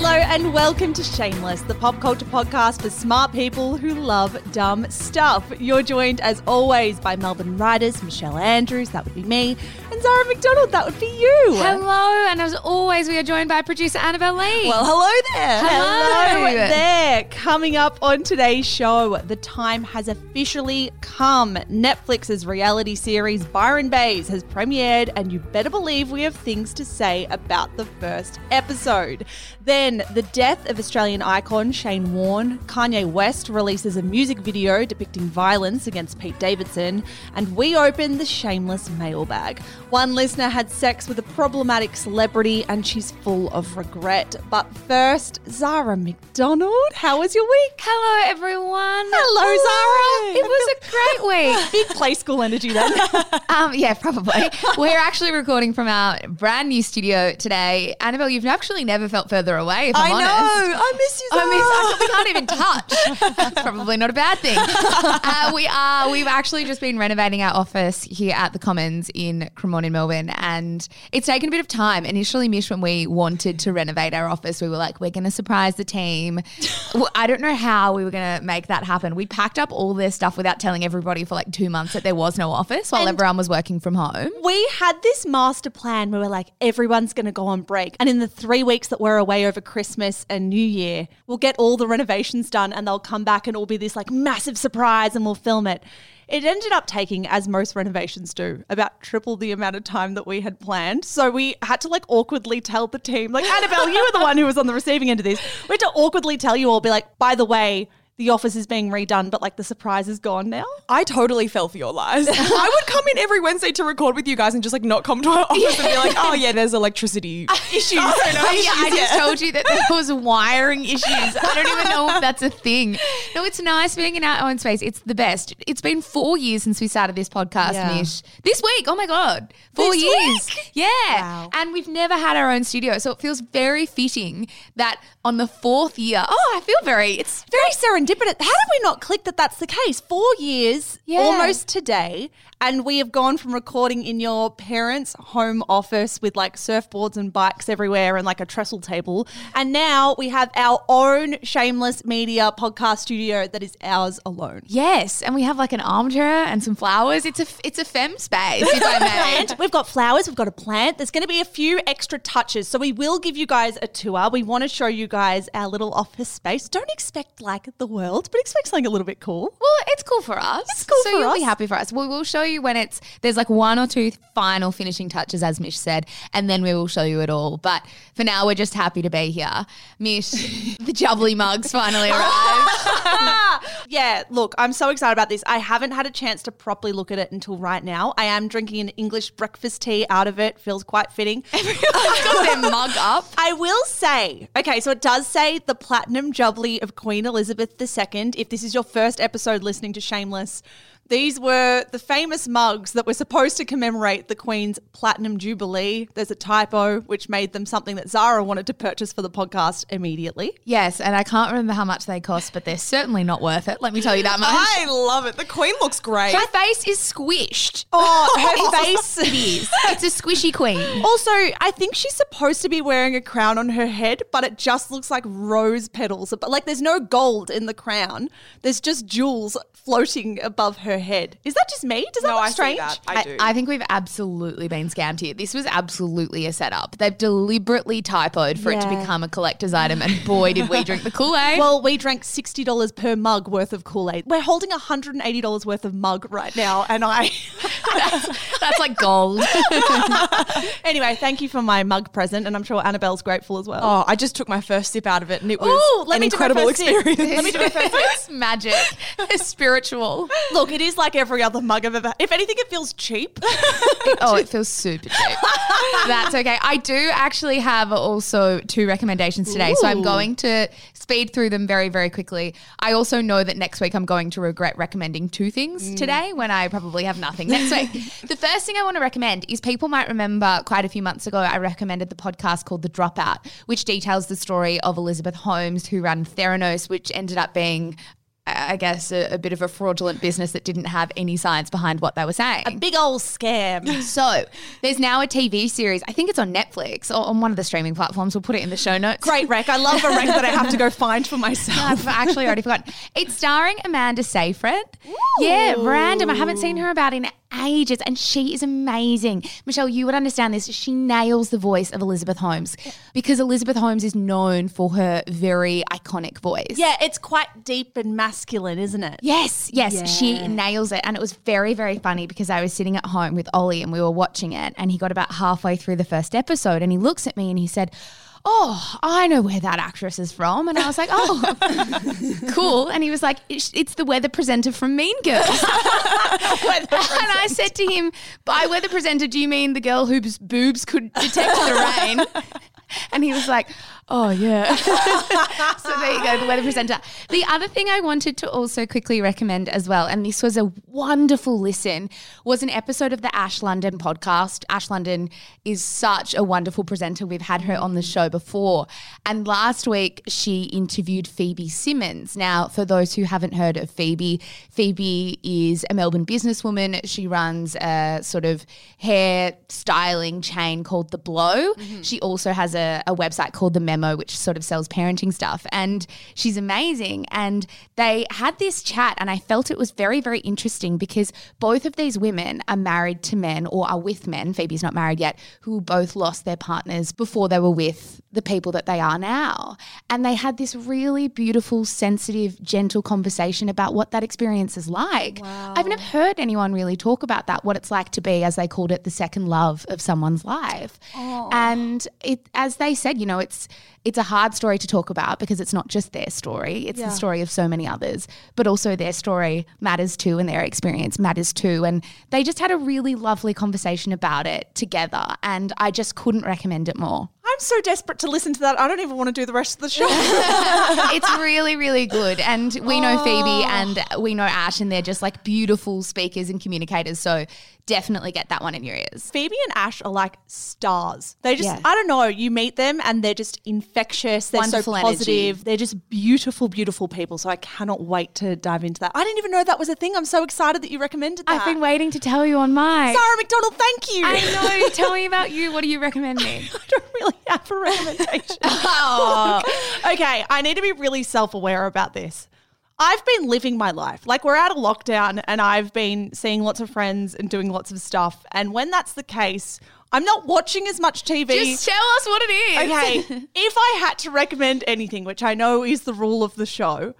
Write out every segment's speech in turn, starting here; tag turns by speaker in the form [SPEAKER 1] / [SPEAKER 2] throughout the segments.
[SPEAKER 1] Hello and welcome to Shameless, the pop culture podcast for smart people who love dumb stuff. You're joined, as always, by Melbourne writers Michelle Andrews, that would be me, and Zara McDonald, that would be you.
[SPEAKER 2] Hello, and as always, we are joined by producer Annabelle Lee.
[SPEAKER 1] Well, hello there.
[SPEAKER 2] Hello.
[SPEAKER 1] Hello there. Coming up on today's show, the time has officially come. Netflix's reality series Byron Baes has premiered, and you better believe we have things to say about the first episode. Then, the death of Australian icon Shane Warne, Kanye West releases a music video depicting violence against Pete Davidson, and we open the shameless mailbag. One listener had sex with a problematic celebrity, and she's full of regret. But first, Zara McDonald, how was your week?
[SPEAKER 2] Hello, everyone.
[SPEAKER 1] Hello, Zara.
[SPEAKER 2] It was a great week.
[SPEAKER 1] Big play school energy then.
[SPEAKER 3] Um, yeah, probably. We're actually recording from our brand new studio today. Annabelle, you've actually never felt further away, I'm
[SPEAKER 1] I
[SPEAKER 3] honest.
[SPEAKER 1] know. I miss you.
[SPEAKER 3] I mean, we can't even touch. That's probably not a bad thing. Uh, we are. We've actually just been renovating our office here at the Commons in Cremorne in Melbourne, and it's taken a bit of time. Initially, Mish, when we wanted to renovate our office, we were like, "We're going to surprise the team." Well, I don't know how we were going to make that happen. We packed up all their stuff without telling everybody for like two months that there was no office while
[SPEAKER 1] And-
[SPEAKER 3] everyone was working from home.
[SPEAKER 1] We had this master plan where we're like, everyone's going to go on break. And in the three weeks that we're away over Christmas and New Year, we'll get all the renovations done and they'll come back and it'll be this like massive surprise and we'll film it. It ended up taking, as most renovations do, about triple the amount of time that we had planned. So we had to like awkwardly tell the team, like, Annabelle, you were the one who was on the receiving end of this. We had to awkwardly tell you all, be like, by the way, the office is being redone, but like the surprise is gone now.
[SPEAKER 4] I totally fell for your lies. I would come in every Wednesday to record with you guys and just like not come to our office and be like, oh yeah, there's electricity issues. I know,
[SPEAKER 3] Oh, yeah, I just
[SPEAKER 4] yeah.
[SPEAKER 3] told you that there was wiring issues. I don't even know if that's a thing. No, it's nice being in our own space. It's the best. It's been four years since we started this podcast,
[SPEAKER 1] Yeah.
[SPEAKER 3] Mish. This week, oh my God. Four
[SPEAKER 1] This
[SPEAKER 3] years.
[SPEAKER 1] week?
[SPEAKER 3] Yeah.
[SPEAKER 1] Wow.
[SPEAKER 3] And we've never had our own studio. So it feels very fitting that on the fourth year, oh, I feel very, it's
[SPEAKER 1] very serendipitous. How did we not click that that's the case? Four years,
[SPEAKER 3] Yeah.
[SPEAKER 1] almost today, and we have gone from recording in your parents' home office with like surfboards and bikes everywhere and like a trestle table, and now we have our own Shameless Media podcast studio that is ours alone.
[SPEAKER 3] Yes, and we have like an armchair and some flowers. It's a it's a fem space, if I may.
[SPEAKER 1] We've got flowers. We've got a plant. There's going to be a few extra touches. So we will give you guys a tour. We want to show you guys our little office space. Don't expect like the world, but expect something a little bit cool.
[SPEAKER 3] Well, it's cool for us.
[SPEAKER 1] It's cool
[SPEAKER 3] so
[SPEAKER 1] for
[SPEAKER 3] you'll
[SPEAKER 1] us.
[SPEAKER 3] be happy for us. We will show you when it's there's like one or two final finishing touches, as Mish said, and then we will show you it all. But for now, we're just happy to be here. Mish, the jubbly mugs finally arrived.
[SPEAKER 1] Yeah, look, I'm so excited about this. I haven't had a chance to properly look at it until right now. I am drinking an English breakfast tea out of it. Feels quite fitting.
[SPEAKER 3] Got their mug up.
[SPEAKER 1] I will say, okay, so it does say the platinum jubilee of Queen Elizabeth II. If this is your first episode listening to Shameless, these were the famous mugs that were supposed to commemorate the Queen's Platinum Jubilee. There's a typo, which made them something that Zara wanted to purchase for the podcast immediately.
[SPEAKER 3] Yes, and I can't remember how much they cost, but they're certainly not worth it. Let me tell you that much.
[SPEAKER 4] I love it. The Queen looks great.
[SPEAKER 3] Her face is squished.
[SPEAKER 1] Oh, her face.
[SPEAKER 3] It is. It's a squishy queen.
[SPEAKER 1] Also, I think she's supposed to be wearing a crown on her head, but it just looks like rose petals. But like, there's no gold in the crown. There's just jewels floating above her head. Is that just me? Does that
[SPEAKER 4] no,
[SPEAKER 1] look
[SPEAKER 4] I
[SPEAKER 1] strange?
[SPEAKER 4] see that. I do.
[SPEAKER 3] I think we've absolutely been scammed here. This was absolutely a setup. They've deliberately typoed for it to become a collector's item, and boy, did we drink the Kool Aid.
[SPEAKER 1] Well, we drank sixty dollars per mug worth of Kool Aid. We're holding hundred and eighty dollars worth of mug right now, and I.
[SPEAKER 3] That's like gold.
[SPEAKER 1] anyway, thank you for my mug present, and I'm sure Annabelle's grateful as well.
[SPEAKER 4] oh, I just took my first sip out of it and it was
[SPEAKER 1] Ooh, let
[SPEAKER 4] an
[SPEAKER 1] me do my
[SPEAKER 4] incredible
[SPEAKER 1] first sip.
[SPEAKER 4] experience.
[SPEAKER 1] Let me do my first sip.
[SPEAKER 3] it's magic. It's spiritual.
[SPEAKER 1] Look, it is like every other mug I've ever. If anything, it feels cheap.
[SPEAKER 3] Oh, it feels super cheap. That's okay. I do actually have also two recommendations today. So I'm going to speed through them very, very quickly. I also know that next week I'm going to regret recommending two things mm. today when I probably have nothing next week. the first thing I want to recommend is people might remember quite a few months ago, I recommended the podcast called The Dropout, which details the story of Elizabeth Holmes, who ran Theranos, which ended up being. I guess a, a bit of a fraudulent business that didn't have any science behind what they were saying.
[SPEAKER 1] A big old scam.
[SPEAKER 3] So there's now a TV series. I think it's on Netflix or on one of the streaming platforms. We'll put it in the show notes.
[SPEAKER 1] Great rec. I love a rec that I have to go find for myself.
[SPEAKER 3] I've actually already forgotten. It's starring Amanda Seyfried. Yeah, random. I haven't seen her about in ages, and she is amazing. Michelle, you would understand this. She nails the voice of Elizabeth Holmes because Elizabeth Holmes is known for her very iconic voice.
[SPEAKER 1] Yeah, it's quite deep and masculine, isn't it?
[SPEAKER 3] Yes, yes,
[SPEAKER 1] Yeah.
[SPEAKER 3] she nails it. And it was very, very funny because I was sitting at home with Ollie and we were watching it. And he got about halfway through the first episode and he looks at me and he said, Oh, I know where that actress is from. And I was like, Oh, cool. And he was like, It's, it's the weather presenter from Mean Girls. and I said to him, By weather presenter, do you mean the girl whose boobs could detect the rain? And he was like, Oh, yeah. so there you go, the weather presenter. The other thing I wanted to also quickly recommend as well, and this was a wonderful listen, was an episode of the Ash London podcast. Ash London is such a wonderful presenter. We've had her on the show before. And last week, she interviewed Phoebe Simmons. Now, for those who haven't heard of Phoebe, Phoebe is a Melbourne businesswoman. She runs a sort of hair styling chain called The Blow. Mm-hmm. She also has a, a website called The Memo, which sort of sells parenting stuff. And she's amazing. And they had this chat, and I felt it was very, very interesting because both of these women are married to men or are with men. Phoebe's not married yet, who both lost their partners before they were with the people that they are now. And they had this really beautiful, sensitive, gentle conversation about what that experience is like. I've never heard anyone really talk about that, what it's like to be, as they called it, the second love of someone's life. And it, as they said, you know, it's it's a hard story to talk about because it's not just their story; it's the story of so many others. But also their story matters too, and their experience matters too. And they just had a really lovely conversation about it together, and I just couldn't recommend it more.
[SPEAKER 1] I'm so desperate to listen to that. I don't even want to do the rest of the show.
[SPEAKER 3] it's really, really good. And we know Phoebe oh. and we know Ash, and they're just like beautiful speakers and communicators. So definitely get that one in your ears.
[SPEAKER 1] Phoebe and Ash are like stars. They just,
[SPEAKER 3] Yeah.
[SPEAKER 1] I don't know, you meet them and they're just infectious. They're
[SPEAKER 3] Wonderful
[SPEAKER 1] so
[SPEAKER 3] energy.
[SPEAKER 1] positive. They're just beautiful, beautiful people. So I cannot wait to dive into that. I didn't even know that was a thing. I'm so excited that you recommended that.
[SPEAKER 3] I've been waiting to tell you on mine.
[SPEAKER 1] Zara McDonald, thank you.
[SPEAKER 3] I know. Tell me about you. What do you recommend me?
[SPEAKER 1] I don't really have a recommendation. oh. okay, I need to be really self aware about this. I've been living my life. Like, we're out of lockdown and I've been seeing lots of friends and doing lots of stuff. And when that's the case, I'm not watching as much TV.
[SPEAKER 3] Just tell us what it is.
[SPEAKER 1] Okay, if I had to recommend anything, which I know is the rule of the show,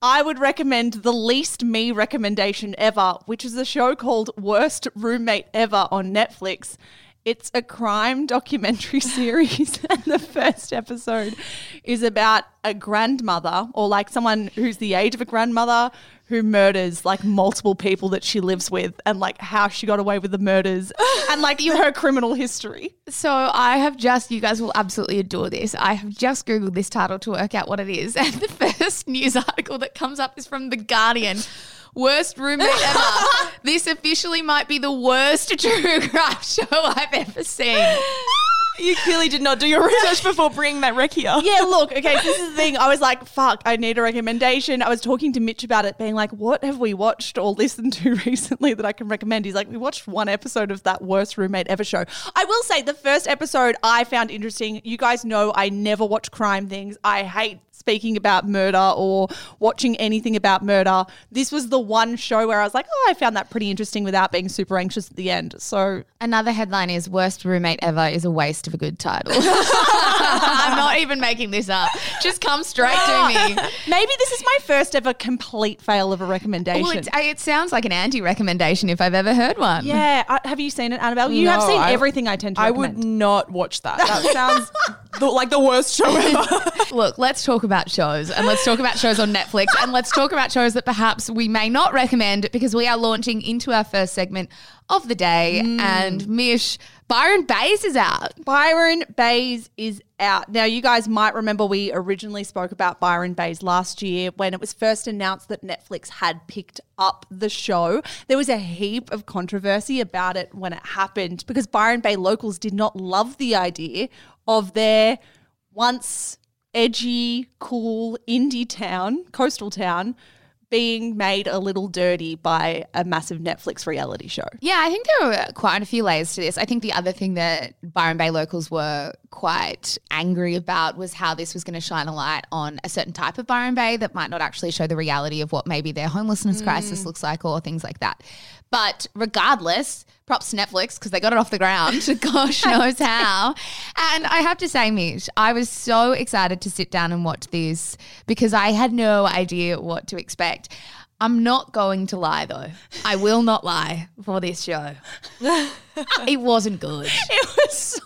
[SPEAKER 1] I would recommend the least me recommendation ever, which is a show called Worst Roommate Ever on Netflix. It's a crime documentary series, and the first episode is about a grandmother or like someone who's the age of a grandmother who murders like multiple people that she lives with and like how she got away with the murders and like her criminal history.
[SPEAKER 3] So I have just, you guys will absolutely adore this. I have just Googled this title to work out what it is. And the first news article that comes up is from The Guardian. Worst roommate ever. this officially might be the worst true crime show I've ever seen.
[SPEAKER 4] You clearly did not do your research before bringing that rec here.
[SPEAKER 1] Yeah, look, okay, this is the thing. I was like, fuck, I need a recommendation. I was talking to Mitch about it, being like, what have we watched or listened to recently that I can recommend? He's like, we watched one episode of that worst roommate ever show. I will say, the first episode I found interesting. You guys know I never watch crime things. I hate speaking about murder or watching anything about murder. This was the one show where I was like, oh, I found that pretty interesting without being super anxious at the end. So
[SPEAKER 3] Another headline is Worst Roommate Ever is a waste of a good title. I'm not even making this up. Just come straight to me.
[SPEAKER 1] maybe this is my first ever complete fail of a recommendation.
[SPEAKER 3] Well, it, it sounds like an anti recommendation if I've ever heard one.
[SPEAKER 1] yeah, uh, have you seen it, Annabelle? You have seen
[SPEAKER 4] I-
[SPEAKER 1] everything I tend to
[SPEAKER 4] I
[SPEAKER 1] recommend.
[SPEAKER 4] would not watch that. That sounds the, like the worst show ever.
[SPEAKER 3] Look, let's talk about shows and let's talk about shows on Netflix and let's talk about shows that perhaps we may not recommend because we are launching into our first segment of the day. Mm. And Mish, Byron Baes is out.
[SPEAKER 1] Byron Baes is out. Now, you guys might remember we originally spoke about Byron Baes last year when it was first announced that Netflix had picked up the show. There was a heap of controversy about it when it happened because Byron Bay locals did not love the idea of their once edgy, cool indie town, coastal town, being made a little dirty by a massive Netflix reality show.
[SPEAKER 3] Yeah, I think there were quite a few layers to this. I think the other thing that Byron Bay locals were quite angry about was how this was going to shine a light on a certain type of Byron Bay that might not actually show the reality of what maybe their homelessness mm. crisis looks like or things like that. But regardless, props to Netflix because they got it off the ground. Gosh knows how. And I have to say, Mish, I was so excited to sit down and watch this because I had no idea what to expect. I'm not going to lie though. I will not lie for this show. it wasn't good.
[SPEAKER 1] It was so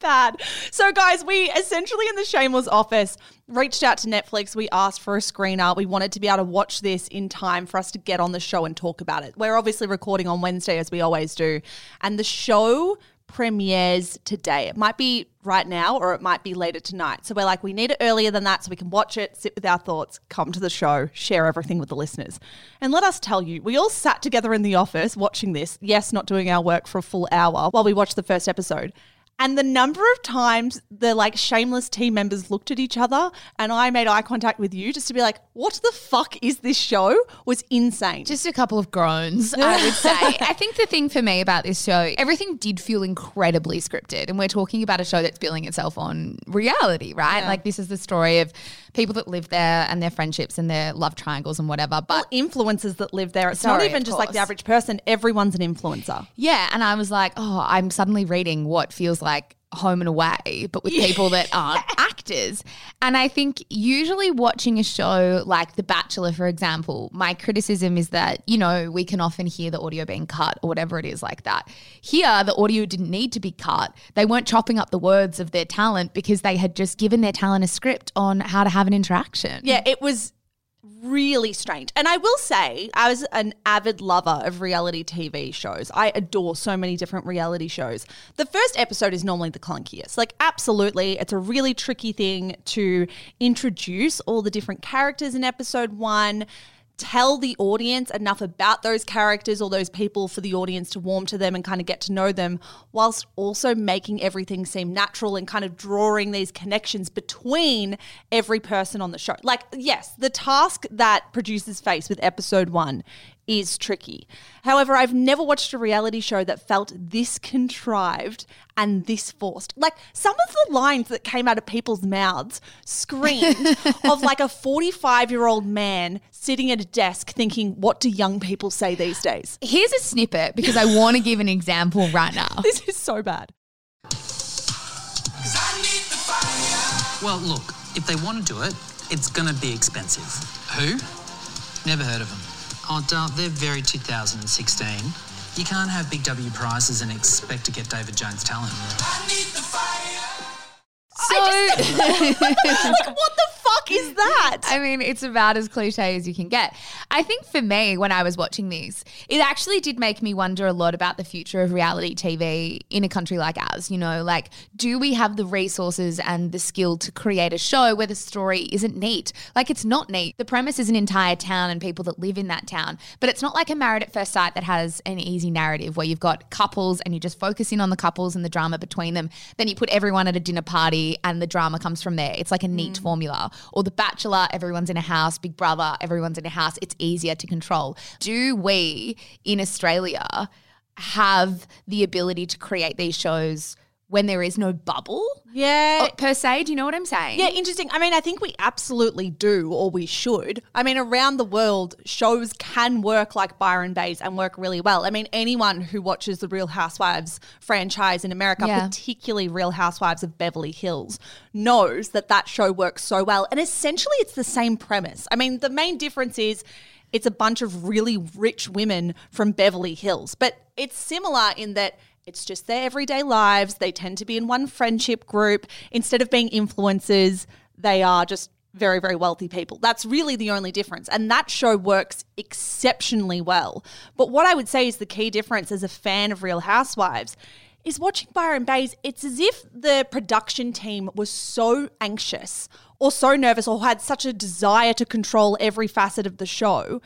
[SPEAKER 1] bad. So, guys, we essentially in the Shameless office reached out to Netflix. We asked for a screener. We wanted to be able to watch this in time for us to get on the show and talk about it. We're obviously recording on Wednesday, as we always do. And the show premieres today. It might be right now or it might be later tonight. So we're like, we need it earlier than that so we can watch it, sit with our thoughts, come to the show, share everything with the listeners. And let us tell you, we all sat together in the office watching this. Yes, not doing our work for a full hour while we watched the first episode. And the number of times the like shameless team members looked at each other and I made eye contact with you just to be like, what the fuck is this show? was insane.
[SPEAKER 3] Just a couple of groans, I would say. I think the thing for me about this show, everything did feel incredibly scripted. And we're talking about a show that's billing itself on reality, right? Like, this is the story of people that live there and their friendships and their love triangles and whatever. But
[SPEAKER 1] influencers that live there. It's
[SPEAKER 3] Sorry,
[SPEAKER 1] not even just like the average person. Everyone's an influencer.
[SPEAKER 3] Yeah, and I was like, oh, I'm suddenly reading what feels like home and away, but with people that aren't actors. And I think usually watching a show like The Bachelor, for example, my criticism is that, you know, we can often hear the audio being cut or whatever it is like that. Here, the audio didn't need to be cut. They weren't chopping up the words of their talent because they had just given their talent a script on how to have an interaction.
[SPEAKER 1] Yeah, it was really strange. And I will say, I was an avid lover of reality TV shows. I adore so many different reality shows. The first episode is normally the clunkiest. Like, absolutely, it's a really tricky thing to introduce all the different characters in episode one. Tell the audience enough about those characters or those people for the audience to warm to them and kind of get to know them, whilst also making everything seem natural and kind of drawing these connections between every person on the show. Like, yes, the task that producers face with episode one is tricky. However, I've never watched a reality show that felt this contrived and this forced. Like some of the lines that came out of people's mouths screamed of like a 45 year old man sitting at a desk thinking, what do young people say these days?
[SPEAKER 3] Here's a snippet because I want to give an example right now.
[SPEAKER 1] This is so bad.
[SPEAKER 5] Well, look, if they want to do it, it's going to be expensive. Who? Never heard of them. Oh, don't, they're very 2016. You can't have big W prizes and expect to get David Jones talent.
[SPEAKER 3] So,
[SPEAKER 1] What the fuck is that?
[SPEAKER 3] I mean, it's about as cliche as you can get. I think for me, when I was watching these, it actually did make me wonder a lot about the future of reality TV in a country like ours. You know, like, do we have the resources and the skill to create a show where the story isn't neat? Like, it's not neat. The premise is an entire town and people that live in that town, but it's not like a Married at First Sight that has an easy narrative where you've got couples and you just focus in on the couples and the drama between them. Then you put everyone at a dinner party and the drama comes from there. It's like a neat mm. formula. Or The Bachelor, everyone's in a house, Big Brother, everyone's in a house. It's easier to control. Do we in Australia have the ability to create these shows when there is no bubble
[SPEAKER 1] Yeah.
[SPEAKER 3] uh, per se? Do you know what I'm saying?
[SPEAKER 1] Yeah, interesting. I mean, I think we absolutely do, or we should. I mean, around the world, shows can work like Byron Baes and work really well. I mean, anyone who watches the Real Housewives franchise in America,
[SPEAKER 3] Yeah.
[SPEAKER 1] particularly Real Housewives of Beverly Hills, knows that that show works so well. And essentially, it's the same premise. I mean, the main difference is it's a bunch of really rich women from Beverly Hills, but it's similar in that. It's just their everyday lives. They tend to be in one friendship group. Instead of being influencers, they are just very, very wealthy people. That's really the only difference. And that show works exceptionally well. But what I would say is the key difference as a fan of Real Housewives is watching Byron Baes, it's as if the production team was so anxious or so nervous or had such a desire to control every facet of the show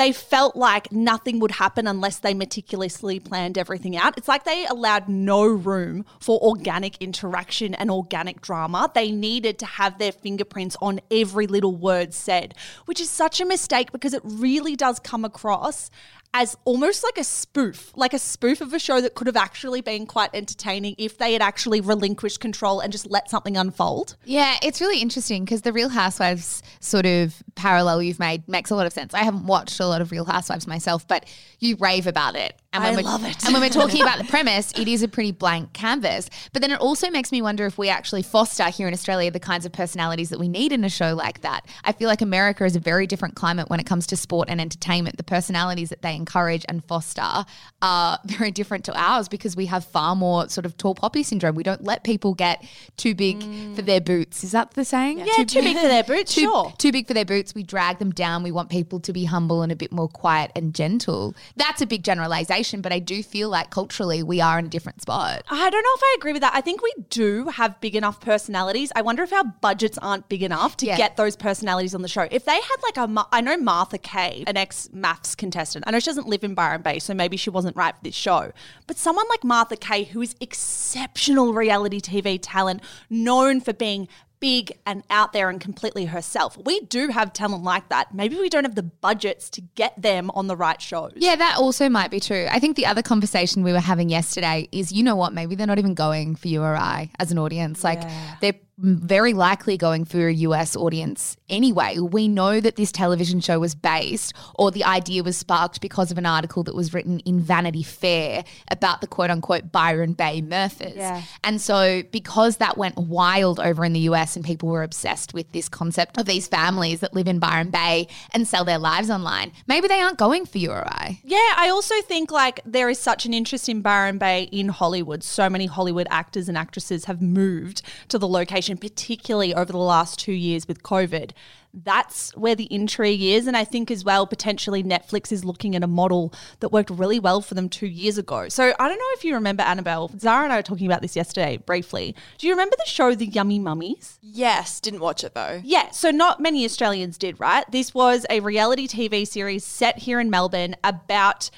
[SPEAKER 1] they felt like nothing would happen unless they meticulously planned everything out. It's like they allowed no room for organic interaction and organic drama. They needed to have their fingerprints on every little word said, which is such a mistake because it really does come across as almost like a spoof, like a spoof of a show that could have actually been quite entertaining if they had actually relinquished control and just let something unfold.
[SPEAKER 3] Yeah, it's really interesting because the Real Housewives sort of parallel you've made makes a lot of sense. I haven't watched a lot of Real Housewives myself, but you rave about it. And
[SPEAKER 1] I love it.
[SPEAKER 3] And when we're talking about the premise, it is a pretty blank canvas. But then it also makes me wonder if we actually foster here in Australia the kinds of personalities that we need in a show like that. I feel like America is a very different climate when it comes to sport and entertainment. The personalities that they encourage and foster are very different to ours because we have far more sort of tall poppy syndrome. We don't let people get too big for their boots. Is that the saying?
[SPEAKER 1] Yeah, too big for their boots,
[SPEAKER 3] too,
[SPEAKER 1] sure.
[SPEAKER 3] too big for their boots. We drag them down. We want people to be humble and a bit more quiet and gentle. That's a big generalization, but I do feel like culturally we are in a different spot.
[SPEAKER 1] I don't know if I agree with that. I think we do have big enough personalities. I wonder if our budgets aren't big enough to
[SPEAKER 3] Yeah.
[SPEAKER 1] get those personalities on the show. If they had like a, Ma- I know Martha Kay, an ex MAFS contestant. I know she doesn't live in Byron Bay, so maybe she wasn't right for this show. But someone like Martha Kay, who is exceptional reality TV talent, known for being big and out there and completely herself. We do have talent like that. Maybe we don't have the budgets to get them on the right shows.
[SPEAKER 3] Yeah, that also might be true. I think the other conversation we were having yesterday is, you know what, maybe they're not even going for you or I as an audience. Like they're very likely going for a US audience anyway. We know that this television show was based or the idea was sparked because of an article that was written in Vanity Fair about the quote unquote Byron Bay Murphys.
[SPEAKER 1] Yeah.
[SPEAKER 3] And so because that went wild over in the US and people were obsessed with this concept of these families that live in Byron Bay and sell their lives online, maybe they aren't going for you or I.
[SPEAKER 1] Yeah, I also think like there is such an interest in Byron Bay in Hollywood. So many Hollywood actors and actresses have moved to the location, particularly over the last two years with COVID. That's where the intrigue is. And I think as well, potentially Netflix is looking at a model that worked really well for them two years ago. So I don't know if you remember Annabelle. Zara and I were talking about this yesterday briefly. Do you remember the show The Yummy Mummies?
[SPEAKER 4] Yes, didn't watch it though.
[SPEAKER 1] Yeah, so not many Australians did, right? This was a reality TV series set here in Melbourne about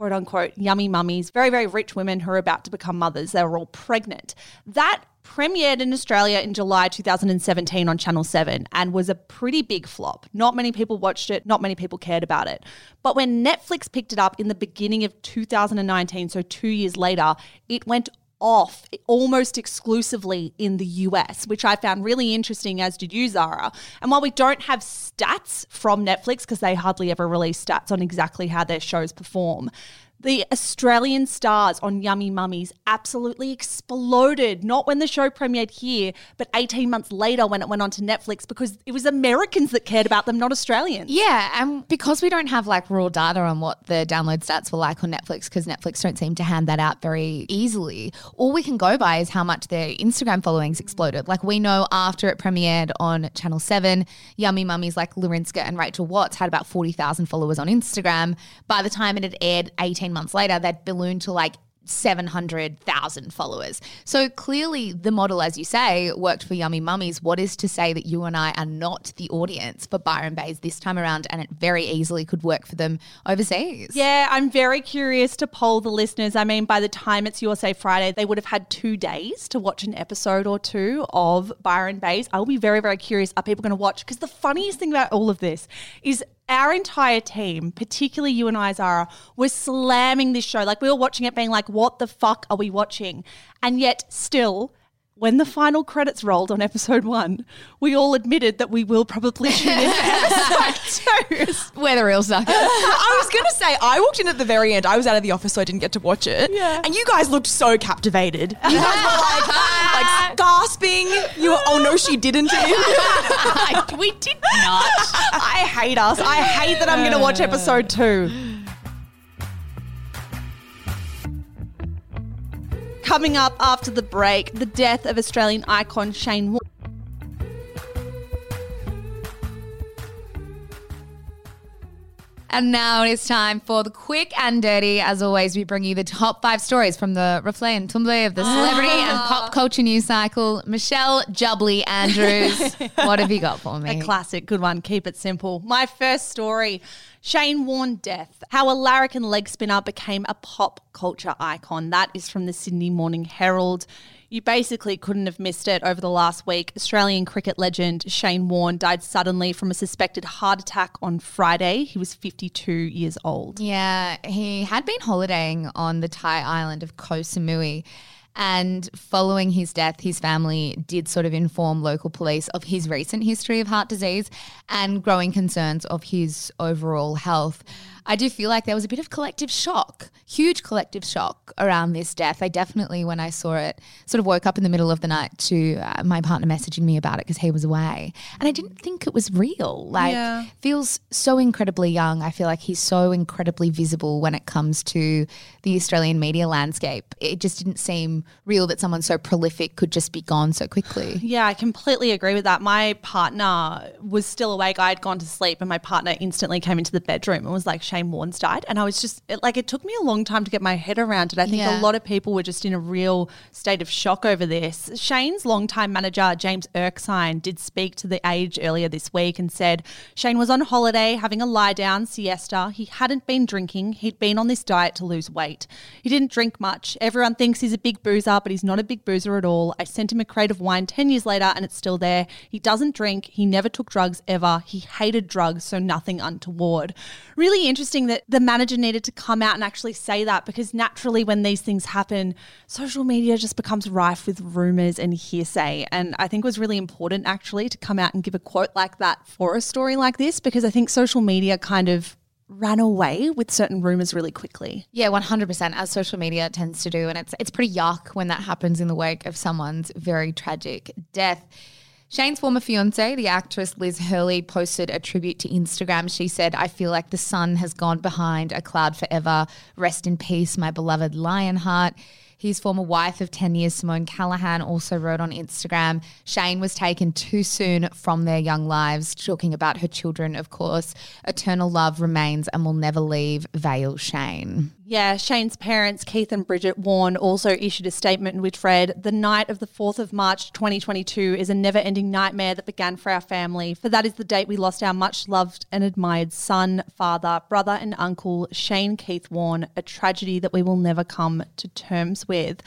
[SPEAKER 1] quote unquote yummy mummies, very, very rich women who are about to become mothers. They were all pregnant. That premiered in Australia in July 2017 on Channel 7 and was a pretty big flop. Not many people watched it, not many people cared about it. But when Netflix picked it up in the beginning of 2019, so two years later, it went off almost exclusively in the US, which I found really interesting, as did you, Zara. And while we don't have stats from Netflix, because they hardly ever release stats on exactly how their shows perform, The Australian stars on Yummy Mummies absolutely exploded. Not when the show premiered here, but 18 months later when it went on to Netflix because it was Americans that cared about them, not Australians.
[SPEAKER 3] Yeah, and because we don't have like raw data on what the download stats were like on Netflix, because Netflix don't seem to hand that out very easily, all we can go by is how much their Instagram followings exploded. Like we know after it premiered on Channel 7, Yummy Mummies like Lorinska and Rachel Watts had about 40,000 followers on Instagram. By the time it had aired 18 months later, they'd ballooned to like 700,000 followers. So clearly, the model, as you say, worked for Yummy Mummies. What is to say that you and I are not the audience for Byron Baes this time around and it very easily could work for them overseas?
[SPEAKER 1] Yeah, I'm very curious to poll the listeners. I mean, by the time it's Your Say Friday, they would have had two days to watch an episode or two of Byron Baes. I'll be very, very curious. Are people going to watch? Because the funniest thing about all of this is our entire team, particularly you and I, Zara, were slamming this show. Like we were watching it, being like, "What the fuck are we watching?" And yet, still, when the final credits rolled on episode one, we all admitted that we will probably tune in episode two.
[SPEAKER 3] We're the real suckers.
[SPEAKER 4] I was gonna say I walked in at the very end. I was out of the office, so I didn't get to watch it.
[SPEAKER 1] Yeah.
[SPEAKER 4] And you guys looked so captivated. You guys were like, like gasping. You were, oh no, she didn't.
[SPEAKER 1] we did not. I hate us. I hate that I'm going to watch episode two. Coming up after the break, the death of Australian icon Shane Warne.
[SPEAKER 3] And now it's time for the quick and dirty. As always, we bring you the top five stories from the reflet and tumble of the celebrity and ah. pop culture news cycle. Michelle Jubbly Andrews, what have you got for me?
[SPEAKER 1] A classic, good one. Keep it simple. My first story Shane Warne death. How a larrikin leg spinner became a pop culture icon. That is from the Sydney Morning Herald. You basically couldn't have missed it over the last week. Australian cricket legend Shane Warne died suddenly from a suspected heart attack on Friday. He was 52 years old.
[SPEAKER 3] Yeah, he had been holidaying on the Thai island of Koh Samui. And following his death, his family did sort of inform local police of his recent history of heart disease and growing concerns of his overall health. I do feel like there was a bit of collective shock, huge collective shock around this death. I definitely, when I saw it, sort of woke up in the middle of the night to uh, my partner messaging me about it because he was away. And I didn't think it was real. Like,
[SPEAKER 1] Yeah.
[SPEAKER 3] feels so incredibly young. I feel like he's so incredibly visible when it comes to the Australian media landscape. It just didn't seem real that someone so prolific could just be gone so quickly.
[SPEAKER 1] Yeah, I completely agree with that. My partner was still awake. I had gone to sleep, and my partner instantly came into the bedroom and was like, Shane Warne's died. And I was just it, like, it took me a long time to get my head around it. I think
[SPEAKER 3] Yeah.
[SPEAKER 1] a lot of people were just in a real state of shock over this. Shane's longtime manager, James Erskine, did speak to The Age earlier this week and said Shane was on holiday having a lie down siesta. He hadn't been drinking, he'd been on this diet to lose weight. He didn't drink much. Everyone thinks he's a big boozer, but he's not a big boozer at all. I sent him a crate of wine 10 years later and it's still there. He doesn't drink. He never took drugs ever. He hated drugs, so nothing untoward. Really interesting that the manager needed to come out and actually say that because naturally, when these things happen, social media just becomes rife with rumors and hearsay. And I think it was really important actually to come out and give a quote like that for a story like this because I think social media kind of ran away with certain rumors really quickly.
[SPEAKER 3] Yeah, one hundred percent, as social media tends to do, and it's it's pretty yuck when that happens in the wake of someone's very tragic death. Shane's former fiance, the actress Liz Hurley, posted a tribute to Instagram. She said, I feel like the sun has gone behind a cloud forever. Rest in peace, my beloved Lionheart. His former wife of 10 years, Simone Callahan, also wrote on Instagram Shane was taken too soon from their young lives, talking about her children, of course. Eternal love remains and will never leave Vale Shane.
[SPEAKER 1] Yeah, Shane's parents, Keith and Bridget Warne, also issued a statement in which read The night of the 4th of March 2022 is a never ending nightmare that began for our family, for that is the date we lost our much loved and admired son, father, brother, and uncle, Shane Keith Warne, a tragedy that we will never come to terms with.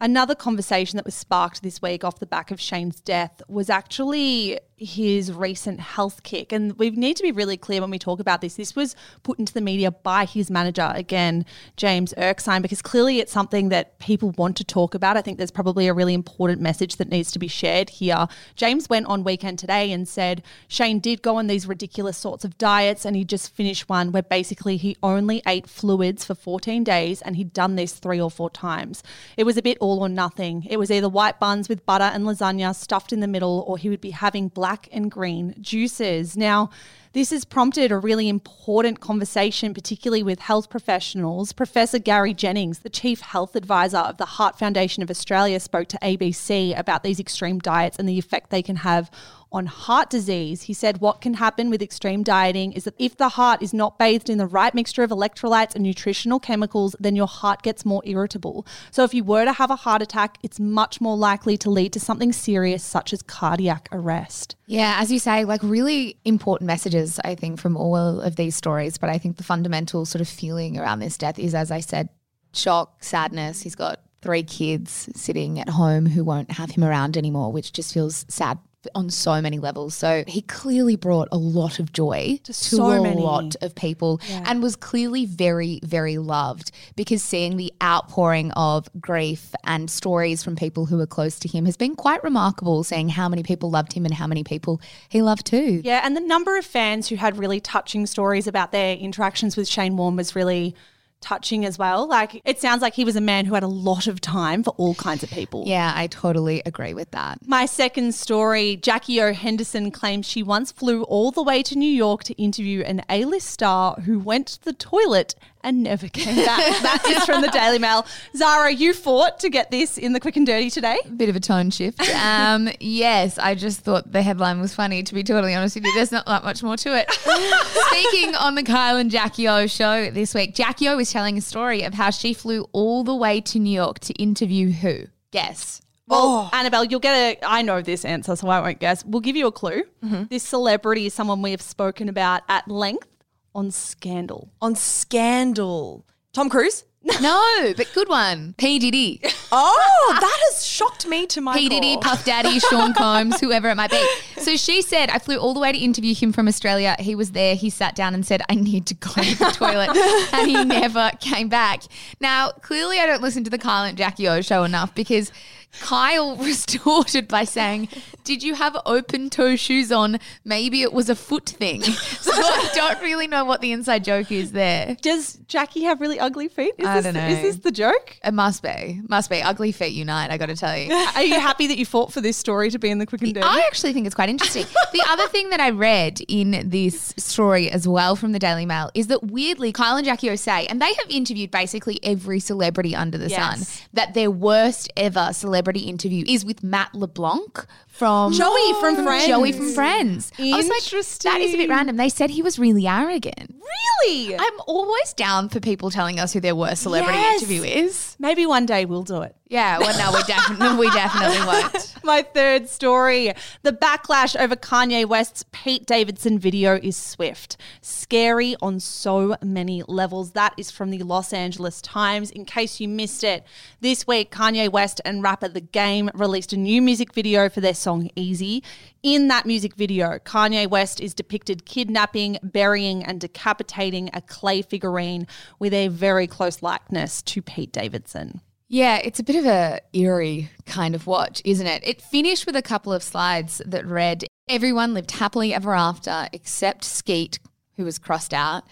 [SPEAKER 1] Another conversation that was sparked this week off the back of Shane's death was actually his recent health kick. And we need to be really clear when we talk about this. This was put into the media by his manager, again, James Erskine, because clearly it's something that people want to talk about. I think there's probably a really important message that needs to be shared here. James went on Weekend Today and said Shane did go on these ridiculous sorts of diets and he just finished one where basically he only ate fluids for 14 days and he'd done this three or four times. It was a bit all or nothing. It was either white buns with butter and lasagna stuffed in the middle or he would be having black and green juices. Now, this has prompted a really important conversation, particularly with health professionals. Professor Gary Jennings, the Chief Health Advisor of the Heart Foundation of Australia, spoke to ABC about these extreme diets and the effect they can have on heart disease. He said what can happen with extreme dieting is that if the heart is not bathed in the right mixture of electrolytes and nutritional chemicals, then your heart gets more irritable. So if you were to have a heart attack, it's much more likely to lead to something serious such as cardiac arrest.
[SPEAKER 3] Yeah, as you say, like really important messages, I think, from all of these stories. But I think the fundamental sort of feeling around this death is, as I said, shock, sadness. He's got three kids sitting at home who won't have him around anymore, which just feels sad on so many levels. So he clearly brought a lot of joy to,
[SPEAKER 1] so
[SPEAKER 3] a
[SPEAKER 1] many.
[SPEAKER 3] lot of people and was clearly very, very loved because seeing the outpouring of grief and stories from people who were close to him has been quite remarkable, seeing how many people loved him and how many people he loved too.
[SPEAKER 1] Yeah, and the number of fans who had really touching stories about their interactions with Shane Warne was really touching as well. Like it sounds like he was a man who had a lot of time for all kinds of people.
[SPEAKER 3] Yeah, I totally agree with that.
[SPEAKER 1] My second story Jackie O. Henderson claims she once flew all the way to New York to interview an A list star who went to the toilet and never came back. that is from the Daily Mail. Zara, you fought to get this in the quick and dirty today.
[SPEAKER 3] Bit of a tone shift. Um, yes, I just thought the headline was funny, to be totally honest with you. There's not that much more to it. Speaking on the Kyle and Jackie O show this week, Jackie O was telling a story of how she flew all the way to New York to interview who? Guess.
[SPEAKER 1] Well, Annabelle, you'll get a. I know this answer, so I won't guess. We'll give you a clue. This celebrity is someone we have spoken about at length on Scandal.
[SPEAKER 4] On Scandal. Tom Cruise?
[SPEAKER 3] No, but good one. P. Diddy.
[SPEAKER 4] Oh, that has shocked me to my
[SPEAKER 3] P. Diddy,
[SPEAKER 4] core.
[SPEAKER 3] Puff Daddy, Sean Combs, whoever it might be. So she said, I flew all the way to interview him from Australia. He was there. He sat down and said, I need to go to the toilet. And he never came back. Now, clearly, I don't listen to the Kyle and Jackie O show enough because Kyle retorted by saying, Did you have open toe shoes on? Maybe it was a foot thing. So I don't really know what the inside joke is there.
[SPEAKER 1] Does Jackie have really ugly feet? Is
[SPEAKER 3] I
[SPEAKER 1] this,
[SPEAKER 3] don't know.
[SPEAKER 1] Is this the joke?
[SPEAKER 3] It must be. Must be. Ugly feet unite, I got to tell you.
[SPEAKER 1] Are you happy that you fought for this story to be in the quick and dirty?
[SPEAKER 3] I actually think it's quite interesting. the other thing that I read in this story as well from the Daily Mail is that weirdly, Kyle and Jackie O say, and they have interviewed basically every celebrity under the
[SPEAKER 1] Yes.
[SPEAKER 3] sun, that their worst ever celebrity interview is with Matt LeBlanc from
[SPEAKER 1] Joey from Friends.
[SPEAKER 3] Joey from Friends. I was like, that is a bit random. They said he was really arrogant.
[SPEAKER 1] really?
[SPEAKER 3] I'm always down for people telling us who their worst celebrity
[SPEAKER 1] Yes.
[SPEAKER 3] interview is.
[SPEAKER 1] Maybe one day we'll do it.
[SPEAKER 3] Yeah, well, no, we definitely, we definitely won't.
[SPEAKER 1] My third story. The backlash over Kanye West's Pete Davidson video is swift. Scary on so many levels. That is from the Los Angeles Times. In case you missed it, this week Kanye West and rapper The Game released a new music video for their song Easy. In that music video, Kanye West is depicted kidnapping, burying, and decapitating a clay figurine with a very close likeness to Pete Davidson.
[SPEAKER 3] Yeah, it's a bit of a eerie kind of watch, isn't it? It finished with a couple of slides that read, "Everyone lived happily ever after, except Skete, who was crossed out.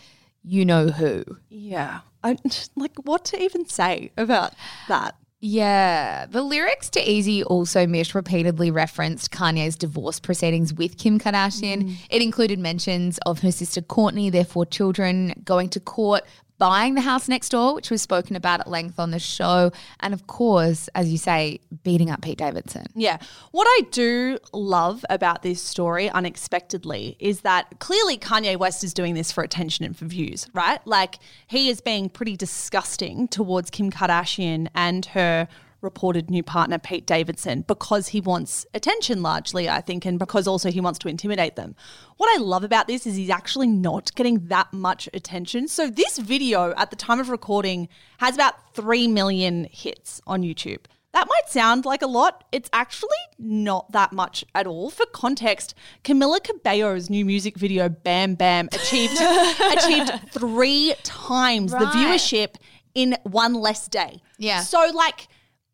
[SPEAKER 3] You know who."
[SPEAKER 1] Yeah. I, like, what to even say about that?
[SPEAKER 3] Yeah, the lyrics to Easy also Mish repeatedly referenced Kanye's divorce proceedings with Kim Kardashian. Mm. It included mentions of her sister Kourtney, their four children, going to court, buying the house next door, which was spoken about at length on the show, and of course, as you say, beating up Pete Davidson.
[SPEAKER 1] Yeah. What I do love about this story, unexpectedly, is that clearly Kanye West is doing this for attention and for views, right? Like, he is being pretty disgusting towards Kim Kardashian and her reported new partner, Pete Davidson, because he wants attention largely, I think, and because also he wants to intimidate them. What I love about this is he's actually not getting that much attention. So, this video at the time of recording has about 3 million hits on YouTube. That might sound like a lot. It's actually not that much at all. For context, Camila Cabello's new music video "Bam Bam" achieved achieved three times the viewership in one less day.
[SPEAKER 3] Yeah.
[SPEAKER 1] So like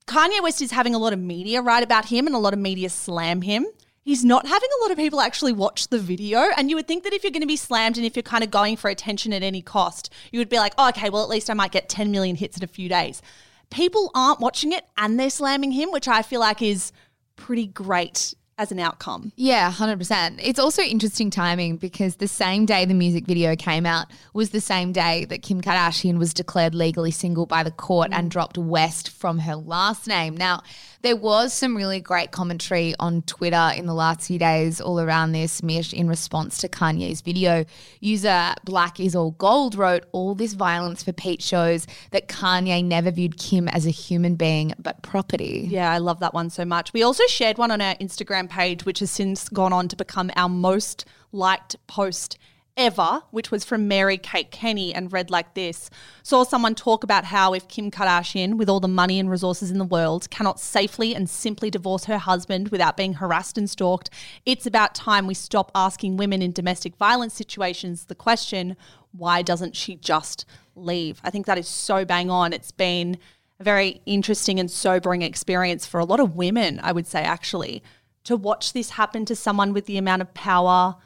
[SPEAKER 1] Kanye West is having a lot of media write about him and a lot of media slam him. He's not having a lot of people actually watch the video. And you would think that if you're going to be slammed and if you're kind of going for attention at any cost, you would be like, oh, okay, well, at least I might get 10 million hits in a few days. People aren't watching it and they're slamming him, which I feel like is pretty great as an outcome.
[SPEAKER 3] Yeah, 100%. It's also interesting timing because the same day the music video came out was the same day that Kim Kardashian was declared legally single by the court and mm. dropped West from her last name. Now, there was some really great commentary on Twitter in the last few days all around this, Mish, in response to Kanye's video. User Black is All Gold wrote, All this violence for Pete shows that Kanye never viewed Kim as a human being but property.
[SPEAKER 1] Yeah, I love that one so much. We also shared one on our Instagram page, which has since gone on to become our most liked post ever, which was from Mary Kate Kenny and read like this. Saw someone talk about how if Kim Kardashian, with all the money and resources in the world, cannot safely and simply divorce her husband without being harassed and stalked, it's about time we stop asking women in domestic violence situations the question, why doesn't she just leave? I think that is so bang on. It's been a very interesting and sobering experience for a lot of women, I would say, actually, to watch this happen to someone with the amount of power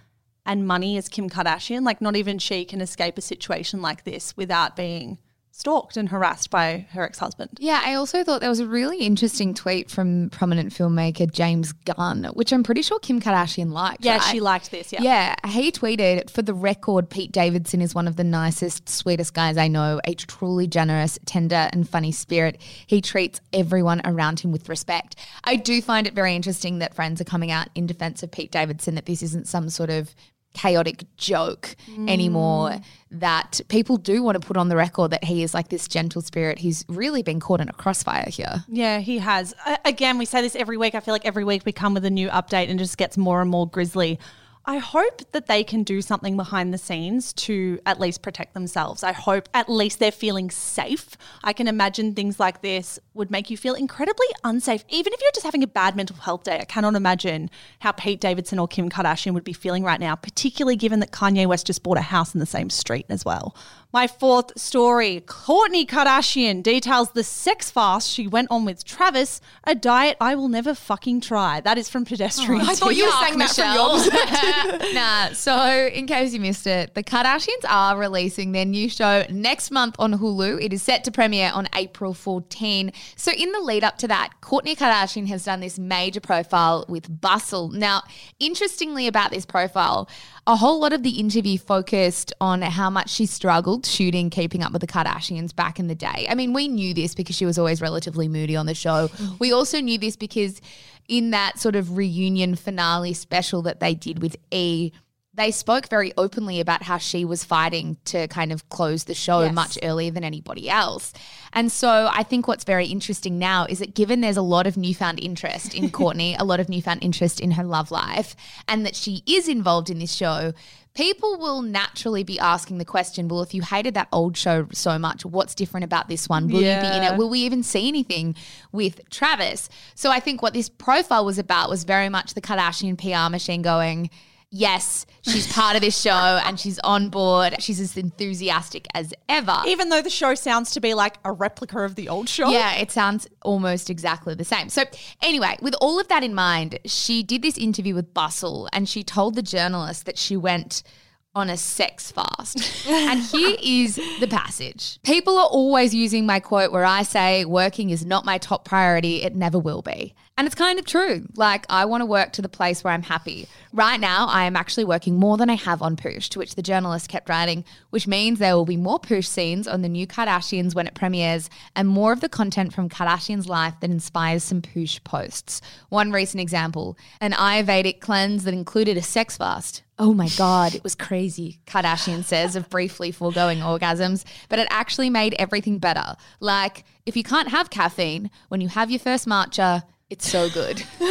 [SPEAKER 1] and money as Kim Kardashian. Like, not even she can escape a situation like this without being stalked and harassed by her ex husband.
[SPEAKER 3] Yeah, I also thought there was a really interesting tweet from prominent filmmaker James Gunn, which I'm pretty sure Kim Kardashian liked.
[SPEAKER 1] Yeah,
[SPEAKER 3] right?
[SPEAKER 1] she liked this. Yeah.
[SPEAKER 3] Yeah, he tweeted, for the record, Pete Davidson is one of the nicest, sweetest guys I know, a truly generous, tender, and funny spirit. He treats everyone around him with respect. I do find it very interesting that friends are coming out in defense of Pete Davidson, that this isn't some sort of chaotic joke anymore mm. that people do want to put on the record that he is like this gentle spirit he's really been caught in a crossfire here
[SPEAKER 1] Yeah, he has. Again, we say this every week. I feel like every week we come with a new update and it just gets more and more grisly. I hope that they can do something behind the scenes to at least protect themselves. I hope at least they're feeling safe. I can imagine things like this would make you feel incredibly unsafe. Even if you're just having a bad mental health day, I cannot imagine how Pete Davidson or Kim Kardashian would be feeling right now, particularly given that Kanye West just bought a house in the same street as well. My fourth story Kourtney Kardashian details the sex fast she went on with Travis, a diet I will never fucking try. That is from Pedestrian.
[SPEAKER 4] Oh, I thought you were
[SPEAKER 3] Yuck,
[SPEAKER 4] saying that from your
[SPEAKER 3] nah, so in case you missed it, the Kardashians are releasing their new show next month on Hulu. It is set to premiere on April 14. So in the lead up to that, Kourtney Kardashian has done this major profile with Bustle. Now, interestingly about this profile, a whole lot of the interview focused on how much she struggled shooting Keeping Up with the Kardashians back in the day. I mean, we knew this because she was always relatively moody on the show. Mm. We also knew this because in that sort of reunion finale special that they did with E, they spoke very openly about how she was fighting to kind of close the show
[SPEAKER 1] Yes.
[SPEAKER 3] much earlier than anybody else. And so I think what's very interesting now is that given there's a lot of newfound interest in Kourtney, a lot of newfound interest in her love life, and that she is involved in this show, people will naturally be asking the question well, if you hated that old show so much, what's different about this one? Will you be in it? Will we even see anything with Travis? So I think what this profile was about was very much the Kardashian PR machine going, yes, she's part of this show and she's on board. She's as enthusiastic as ever.
[SPEAKER 1] Even though the show sounds to be like a replica of the old show.
[SPEAKER 3] Yeah, it sounds almost exactly the same. So, anyway, with all of that in mind, she did this interview with Bustle and she told the journalist that she went on a sex fast. and here is the passage. People are always using my quote where I say, working is not my top priority, it never will be. And it's kind of true. Like, I want to work to the place where I'm happy. Right now, I am actually working more than I have on Poosh, to which the journalist kept writing, which means there will be more Poosh scenes on the new Kardashians when it premieres and more of the content from Kardashian's life that inspires some Poosh posts. One recent example an Ayurvedic cleanse that included a sex fast. Oh my God, it was crazy, Kardashian says, of briefly foregoing orgasms, but it actually made everything better. Like, if you can't have caffeine, when you have your first matcha, It's so good.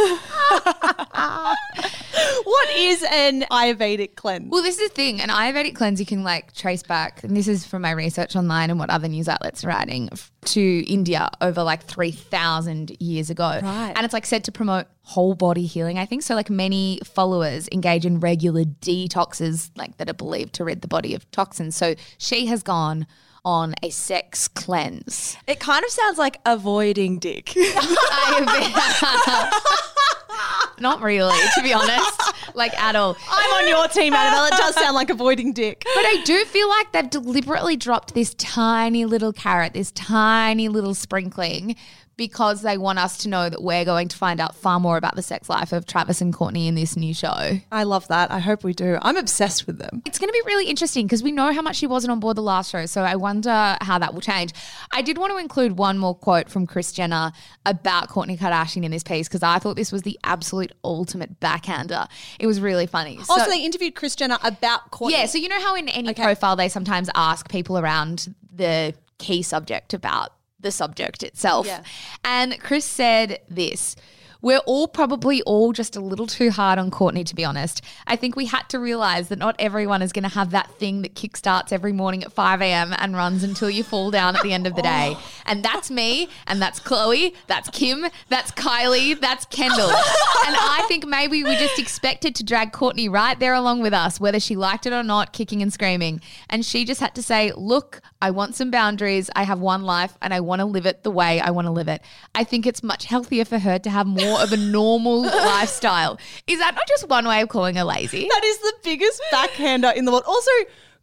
[SPEAKER 1] What is an Ayurvedic cleanse?
[SPEAKER 3] Well, this is the thing. An Ayurvedic cleanse you can like trace back, and this is from my research online and what other news outlets are writing to India over like 3,000 years ago.
[SPEAKER 1] Right.
[SPEAKER 3] And it's like said to promote whole body healing, I think. So, like many followers engage in regular detoxes, like that are believed to rid the body of toxins. So, she has gone on a sex cleanse.
[SPEAKER 4] It kind of sounds like avoiding dick.
[SPEAKER 3] Not really, to be honest, like at all.
[SPEAKER 1] I'm on your team, Annabelle. It does sound like avoiding dick.
[SPEAKER 3] But I do feel like they've deliberately dropped this tiny little carrot, this tiny little sprinkling, because they want us to know that we're going to find out far more about the sex life of Travis and Kourtney in this new show.
[SPEAKER 1] I love that. I hope we do. I'm obsessed with them.
[SPEAKER 3] It's going to be really interesting because we know how much she wasn't on board the last show. So I wonder how that will change. I did want to include one more quote from Kris Jenner about Kourtney Kardashian in this piece because I thought this was the absolute ultimate backhander. It was really funny.
[SPEAKER 1] Oh, also,
[SPEAKER 3] So-
[SPEAKER 1] they interviewed Kris Jenner about Kourtney.
[SPEAKER 3] yeah, so you know how in any profile they sometimes ask people around the key subject about the subject itself.
[SPEAKER 1] Yeah.
[SPEAKER 3] And Kris said this. We're all probably all just a little too hard on Kourtney, to be honest. I think we had to realize that not everyone is going to have that thing that kickstarts every morning at 5 a.m. and runs until you fall down at the end of the day. Oh. And that's me, and that's Khloé, that's Kim, that's Kylie, that's Kendall. and I think maybe we just expected to drag Kourtney right there along with us, whether she liked it or not, kicking and screaming. And she just had to say, Look, I want some boundaries. I have one life and I want to live it the way I want to live it. I think it's much healthier for her to have more of a normal lifestyle. Is that not just one way of calling her lazy?
[SPEAKER 1] That is the biggest backhander in the world. Also,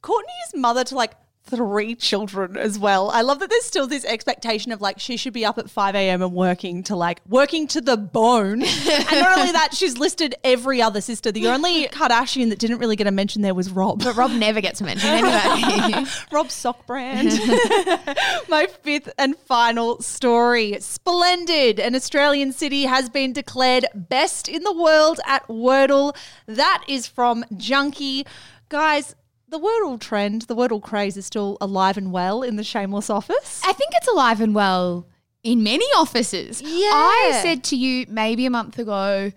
[SPEAKER 1] Kourtney is mother to like three children as well. I love that there's still this expectation of like she should be up at 5 a.m. and working to like working to the bone. and not only that, she's listed every other sister. The only Kardashian that didn't really get a mention there was Rob.
[SPEAKER 3] But Rob never gets mentioned anyway.
[SPEAKER 1] Rob's sock brand. My fifth and final story. Splendid. An Australian city has been declared best in the world at Wordle. That is from Junkee. Guys, the Wordle trend, the Wordle craze is still alive and well in the Shameless office.
[SPEAKER 3] I think it's alive and well in many offices.
[SPEAKER 1] Yeah.
[SPEAKER 3] I said to you maybe a month ago,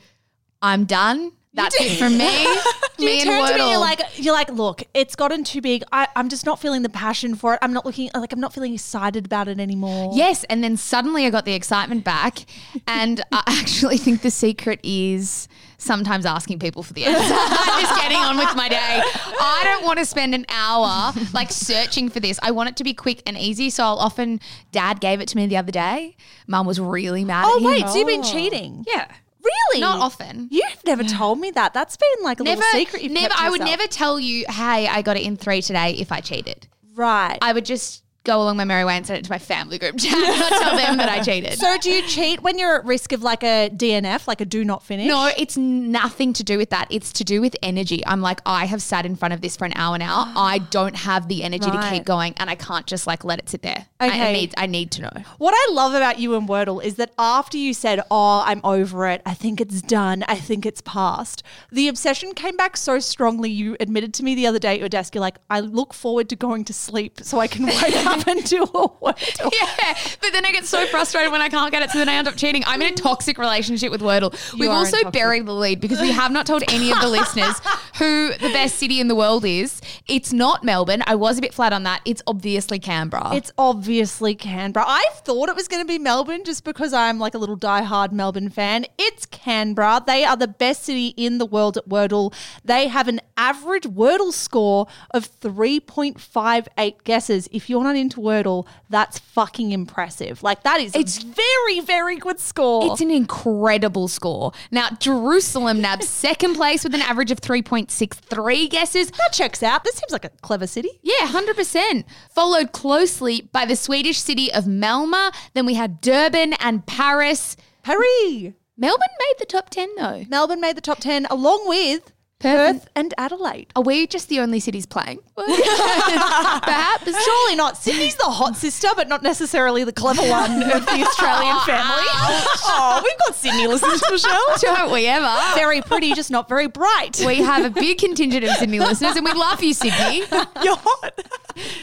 [SPEAKER 3] I'm done. That's it from me. me
[SPEAKER 1] you
[SPEAKER 3] and
[SPEAKER 1] turn to me you're
[SPEAKER 3] Wordle.
[SPEAKER 1] like, you're like, look, it's gotten too big. I, I'm just not feeling the passion for it. I'm not looking like I'm not feeling excited about it anymore.
[SPEAKER 3] Yes, and then suddenly I got the excitement back, and I actually think the secret is sometimes asking people for the answer. I'm just getting on with my day. I don't want to spend an hour like searching for this. I want it to be quick and easy. So I'll often. Dad gave it to me the other day. Mum was really mad.
[SPEAKER 1] Oh
[SPEAKER 3] at him.
[SPEAKER 1] wait, so you've been oh. cheating?
[SPEAKER 3] yeah,
[SPEAKER 1] Really?
[SPEAKER 3] not often.
[SPEAKER 1] You've never told me that. That's been like a
[SPEAKER 3] Never,
[SPEAKER 1] little secret. You've
[SPEAKER 3] never.
[SPEAKER 1] kept
[SPEAKER 3] I would never tell you, "Hey, I got it in three today." If I cheated,
[SPEAKER 1] Right.
[SPEAKER 3] I would just go along my merry way and send it to my family group chat, not tell them that I cheated.
[SPEAKER 1] so do you cheat when you're at risk of like a DNF, like a do not finish?
[SPEAKER 3] No, it's nothing to do with that. It's to do with energy. I'm like, I have sat in front of this for an hour now. I don't have the energy to keep going, and I can't just like let it sit there. I, I
[SPEAKER 1] Okay.
[SPEAKER 3] need, I need to know.
[SPEAKER 1] What I love about you and Wordle is that after you said, "Oh, I'm over it. I think it's done. I think it's past," the obsession came back so strongly. You admitted to me the other day at your desk, you're like, "I look forward to going to sleep so I can wake up and do a Wordle."
[SPEAKER 3] Yeah, but then I get so frustrated when I can't get it, so then I end up cheating. I'm in a toxic relationship with Wordle. We've also buried the lead because we have not told any of the listeners who the best city in the world is. It's not Melbourne. I was a bit flat on that. It's obviously Canberra.
[SPEAKER 1] It's obviously Canberra. I thought it was going to be Melbourne just because I'm like a little diehard Melbourne fan. It's Canberra. They are the best city in the world at Wordle. They have an average Wordle score of 3.58 guesses. If you're not into Wordle, that's fucking impressive. Like that is it's very very good score.
[SPEAKER 3] It's an incredible score. Now, Jerusalem nabs second place with an average of 3.63 guesses.
[SPEAKER 1] that checks out. This seems like a clever city.
[SPEAKER 3] Yeah, 100%. Followed closely by the Swedish city of Malmö. Then we had Durban and Paris.
[SPEAKER 1] Hurry!
[SPEAKER 3] Melbourne made the top 10 though.
[SPEAKER 1] Melbourne made the top 10 along with
[SPEAKER 3] Perth.
[SPEAKER 1] Perth and Adelaide.
[SPEAKER 3] Are we just the only cities playing? Perhaps.
[SPEAKER 1] Surely not. Sydney's the hot sister, but not necessarily the clever one of the Australian family.
[SPEAKER 4] oh, we've got Sydney listeners, Michelle.
[SPEAKER 3] Don't we ever?
[SPEAKER 1] Very pretty, just not very bright.
[SPEAKER 3] We have a big contingent of Sydney listeners and we love you, Sydney.
[SPEAKER 4] You're hot.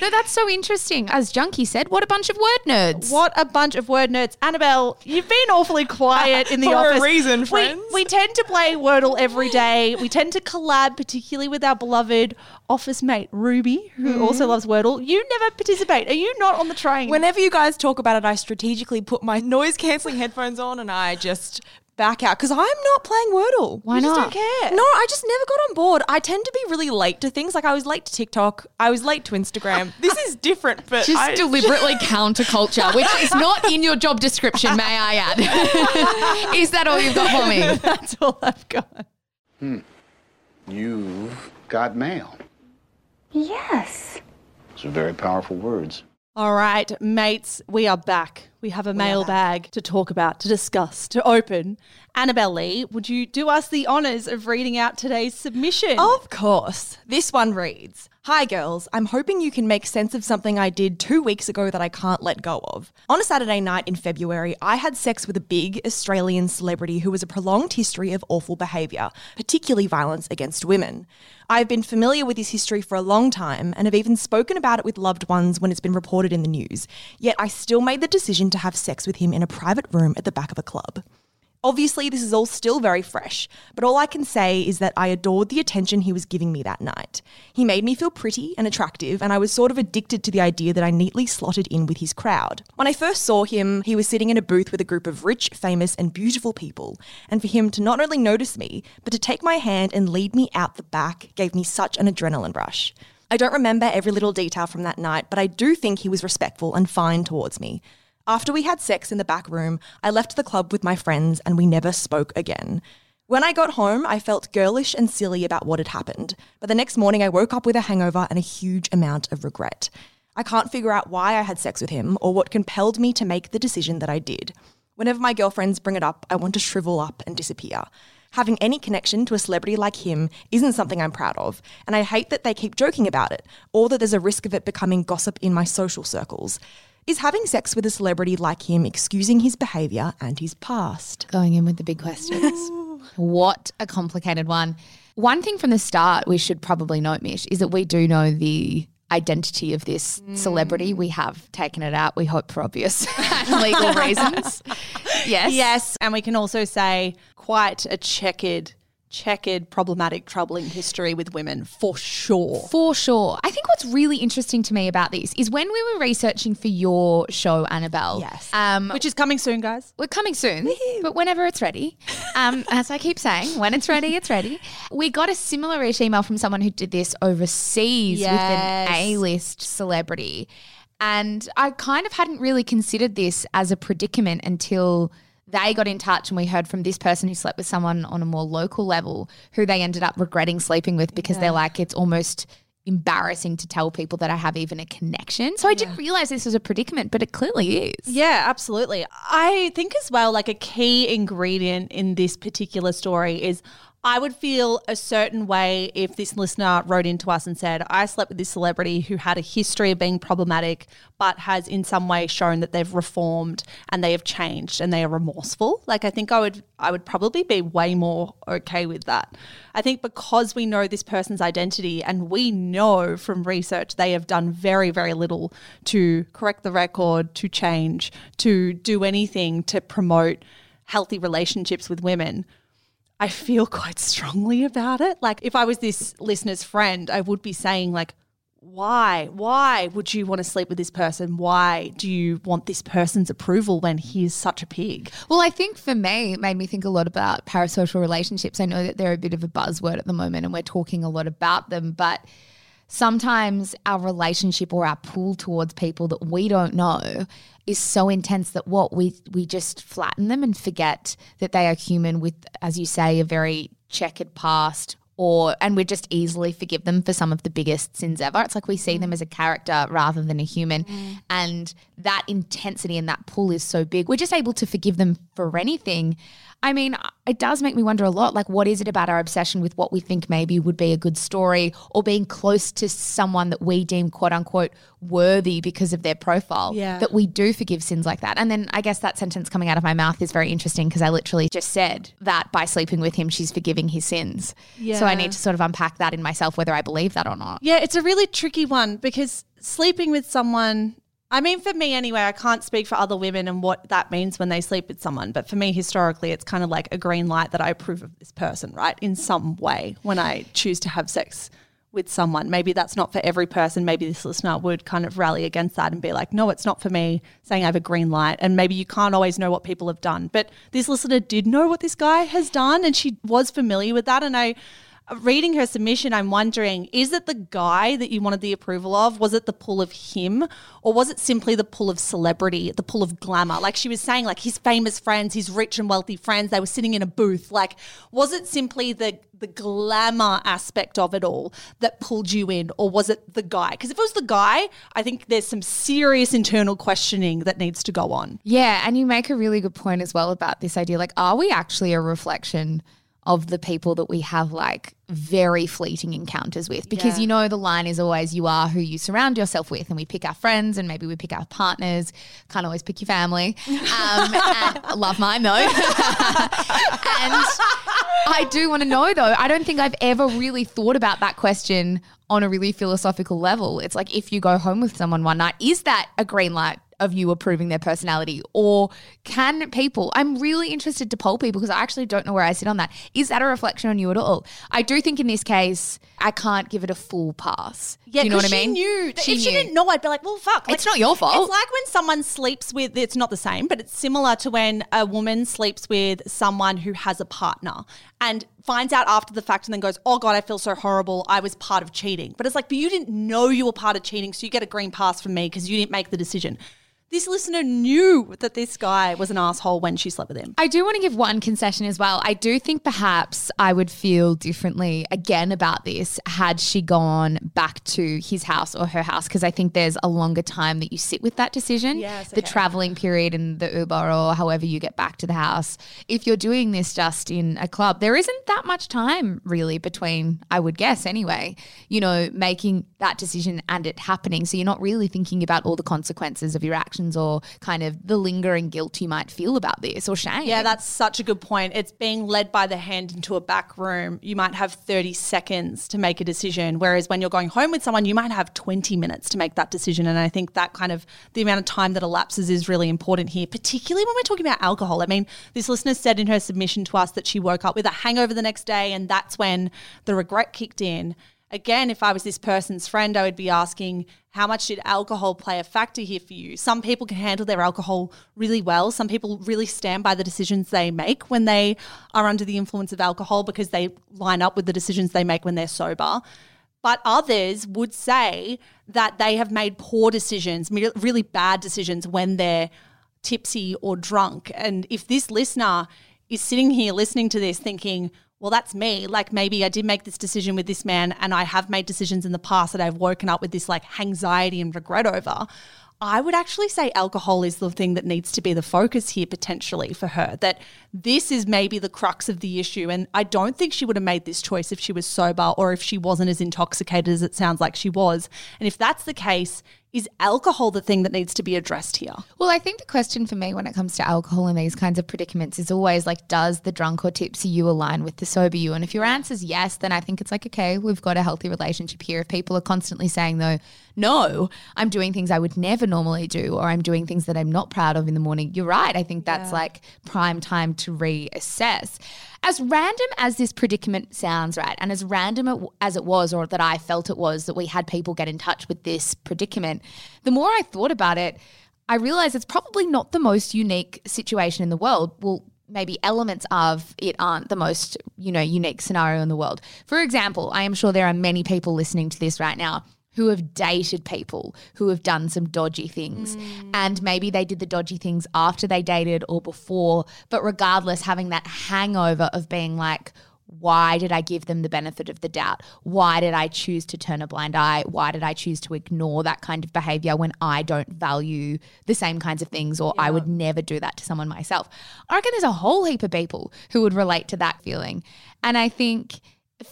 [SPEAKER 3] no, that's so interesting. As Junkee said, what a bunch of word nerds.
[SPEAKER 1] What a bunch of word nerds. Annabelle, you've been awfully quiet in the
[SPEAKER 4] For a
[SPEAKER 1] office.
[SPEAKER 4] reason,
[SPEAKER 1] We-
[SPEAKER 4] friends.
[SPEAKER 1] We, tend to play Wordle every day. We tend to collab, particularly with our beloved office mate Ruby, who
[SPEAKER 4] Mm-hmm.
[SPEAKER 1] also loves Wordle. You never participate. Are you not on the train?
[SPEAKER 4] Whenever you guys talk about it, I strategically put my noise cancelling headphones on and I just back out because I'm not playing Wordle.
[SPEAKER 3] Why
[SPEAKER 4] You just
[SPEAKER 3] not?
[SPEAKER 4] don't care. No, I just never got on board. I tend to be really late to things. Like I was late to TikTok. I was late to Instagram. this is different, but
[SPEAKER 3] Just
[SPEAKER 4] I,
[SPEAKER 3] deliberately counterculture, which is not in your job description, may I add. is that all you've got for me?
[SPEAKER 1] That's all I've got.
[SPEAKER 6] You've got mail.
[SPEAKER 7] Yes.
[SPEAKER 6] Those are very powerful words.
[SPEAKER 1] All right, mates, we are back. We have a mailbag to talk about, to discuss, to open. Annabelle Lee, would you do us the honours of reading out today's submission?
[SPEAKER 4] Of course. This one reads Hi, girls. I'm hoping you can make sense of something I did two weeks ago that I can't let go of. On a Saturday night in February, I had sex with a big Australian celebrity who has a prolonged history of awful behaviour, particularly violence against women. I've been familiar with his history for a long time and have even spoken about it with loved ones when it's been reported in the news, yet I still made the decision to have sex with him in a private room at the back of a club. Obviously, this is all still very fresh, but all I can say is that I adored the attention he was giving me that night. He made me feel pretty and attractive, and I was sort of addicted to the idea that I neatly slotted in with his crowd. When I first saw him, he was sitting in a booth with a group of rich, famous, and beautiful people, and for him to not only notice me, but to take my hand and lead me out the back gave me such an adrenaline rush. I don't remember every little detail from that night, but I do think he was respectful and fine towards me. After we had sex in the back room, I left the club with my friends and we never spoke again. When I got home, I felt girlish and silly about what had happened, but the next morning I woke up with a hangover and a huge amount of regret. I can't figure out why I had sex with him or what compelled me to make the decision that I did. Whenever my girlfriends bring it up, I want to shrivel up and disappear. Having any connection to a celebrity like him isn't something I'm proud of, and I hate that they keep joking about it, or that there's a risk of it becoming gossip in my social circles. Is having sex with a celebrity like him excusing his behaviour and his past?
[SPEAKER 3] Going in with the big questions. what a complicated one. One thing from the start we should probably note, Mish, is that we do know the identity of this mm. celebrity. We have taken it out, we hope, for obvious legal reasons. Yes.
[SPEAKER 1] Yes, and we can also say quite a checkered, checkered, problematic, troubling history with women for sure.
[SPEAKER 3] For sure. I think what's really interesting to me about this is when we were researching for your show, Annabelle.
[SPEAKER 4] Yes.
[SPEAKER 3] Um,
[SPEAKER 1] Which is coming soon, guys.
[SPEAKER 3] we're coming soon, but whenever it's ready, um, as I keep saying, when it's ready, it's ready. We got a similar-ish email from someone who did this overseas
[SPEAKER 1] Yes.
[SPEAKER 3] with an A-list celebrity, and I kind of hadn't really considered this as a predicament until they got in touch and we heard from this person who slept with someone on a more local level who they ended up regretting sleeping with because they're like it's almost embarrassing to tell people that I have even a connection. So I didn't realize this was a predicament, but it clearly is.
[SPEAKER 1] Yeah, absolutely. I think as well, like a key ingredient in this particular story is I would feel a certain way if this listener wrote into us and said, I slept with this celebrity who had a history of being problematic, but has in some way shown that they've reformed and they have changed and they are remorseful. Like I think I would I would probably be way more okay with that. I think because we know this person's identity and we know from research they have done very, very little to correct the record, to change, to do anything to promote healthy relationships with women. I feel quite strongly about it. Like if I was this listener's friend, I would be saying like why? Why would you want to sleep with this person? Why do you want this person's approval when he is such a pig?
[SPEAKER 3] Well, I think for me, it made me think a lot about parasocial relationships. I know that they're a bit of a buzzword at the moment and we're talking a lot about them, but sometimes our relationship or our pull towards people that we don't know is so intense that what we we just flatten them and forget that they are human with as you say a very checkered past or and we just easily forgive them for some of the biggest sins ever. It's like we see them mm. as a character rather than a human. Mm. And that intensity and that pull is so big. We're just able to forgive them for anything. I mean, it does make me wonder a lot. Like, what is it about our obsession with what we think maybe would be a good story or being close to someone that we deem quote unquote worthy because of their profile
[SPEAKER 1] Yeah.
[SPEAKER 3] that we do forgive sins like that? And then I guess that sentence coming out of my mouth is very interesting because I literally just said that by sleeping with him, she's forgiving his sins. So I need to sort of unpack that in myself, whether I believe that or not.
[SPEAKER 1] Yeah, it's a really tricky one because sleeping with someone, I mean, for me anyway, I can't speak for other women and what that means when they sleep with someone. But for me, historically, it's kind of like a green light that I approve of this person, right? In some way when I choose to have sex with someone. Maybe that's not for every person. Maybe this listener would kind of rally against that and be like, no, it's not for me, saying I have a green light. And maybe you can't always know what people have done. But this listener did know what this guy has done and she was familiar with that. And I, reading her submission, I'm wondering is it the guy that you wanted the approval of? Was it the pull of him? Or was it simply the pull of celebrity, the pull of glamour? Like she was saying, like his famous friends, his rich and wealthy friends, they were sitting in a booth. Like, was it simply the the glamour aspect of it all that pulled you in, or was it the guy? Because if it was the guy, I think there's some serious internal questioning that needs to go on.
[SPEAKER 3] Yeah, and you make a really good point as well about this idea. Like, are we actually a reflection of the people that we have like very fleeting encounters with? Because
[SPEAKER 1] Yeah.
[SPEAKER 3] you know, the line is always you are who you surround yourself with, and we pick our friends and maybe we pick our partners. Can't always pick your family. Um, and love mine though. and I do want to know though. I don't think I've ever really thought about that question on a really philosophical level. It's like if you go home with someone one night, is that a green light of you approving their personality? Or can people, I'm really interested to poll people because I actually don't know where I sit on that. Is that a reflection on you at all? I do think in this case, I can't give it a full pass.
[SPEAKER 1] Yeah,
[SPEAKER 3] do you know what I mean?
[SPEAKER 1] She knew.
[SPEAKER 3] She
[SPEAKER 1] if she
[SPEAKER 3] knew.
[SPEAKER 1] didn't know, I'd be like, well, fuck.
[SPEAKER 3] It's not your fault.
[SPEAKER 1] It's like when someone sleeps with. It's not the same, but it's similar to when a woman sleeps with someone who has a partner and finds out after the fact and then goes, "Oh God, I feel so horrible. I was part of cheating." But it's like, but you didn't know you were part of cheating, so you get a green pass from me because you didn't make the decision. This listener knew that this guy was an asshole when she slept with him.
[SPEAKER 3] I do want to give one concession as well. I do think perhaps I would feel differently again about this had she gone back to his house or her house because I think there's a longer time that you sit with that decision.
[SPEAKER 1] Yes,
[SPEAKER 3] The traveling period and the Uber or however you get back to the house. If you're doing this just in a club, there isn't that much time really between, I would guess anyway, you know, making that decision and it happening. So you're not really thinking about all the consequences of your actions or kind of the lingering guilt you might feel about this or shame.
[SPEAKER 1] Yeah, that's such a good point. It's being led by the hand into a back room. You might have 30 seconds to make a decision, whereas when you're going home with someone, you might have 20 minutes to make that decision. And I think that kind of the amount of time that elapses is really important here, particularly when we're talking about alcohol. I mean, this listener said in her submission to us that she woke up with a hangover the next day, and that's when the regret kicked in. Again, if I was this person's friend, I would be asking, how much did alcohol play a factor here for you? Some people can handle their alcohol really well. Some people really stand by the decisions they make when they are under the influence of alcohol because they line up with the decisions they make when they're sober. But others would say that they have made poor decisions, really bad decisions when they're tipsy or drunk. And if this listener is sitting here listening to this thinking, well, that's me. Like maybe I did make this decision with this man and I have made decisions in the past that I've woken up with this like anxiety and regret over. I would actually say alcohol is the thing that needs to be the focus here potentially for her. That this is maybe the crux of the issue. And I don't think she would have made this choice if she was sober or if she wasn't as intoxicated as it sounds like she was. And if that's the case, is alcohol the thing that needs to be addressed here?
[SPEAKER 3] Well, I think the question for me when it comes to alcohol and these kinds of predicaments is always like, does the drunk or tipsy you align with the sober you? And if your answer is yes, then I think it's like, okay, we've got a healthy relationship here. If people are constantly saying, though, no, I'm doing things I would never normally do, or I'm doing things that I'm not proud of in the morning, you're right. I think that's like prime time to reassess. As random as this predicament sounds, right, and as random as it was, or that I felt it was, that we had people get in touch with this predicament, the more I thought about it, I realized it's probably not the most unique situation in the world. Well, maybe elements of it aren't the most, you know, unique scenario in the world. For example, I am sure there are many people listening to this right now who have dated people who have done some dodgy things. Mm. And maybe they did the dodgy things after they dated or before, but regardless, having that hangover of being like, why did I give them the benefit of the doubt? Why did I choose to turn a blind eye? Why did I choose to ignore that kind of behavior when I don't value the same kinds of things or I would never do that to someone myself? I reckon there's a whole heap of people who would relate to that feeling. And I think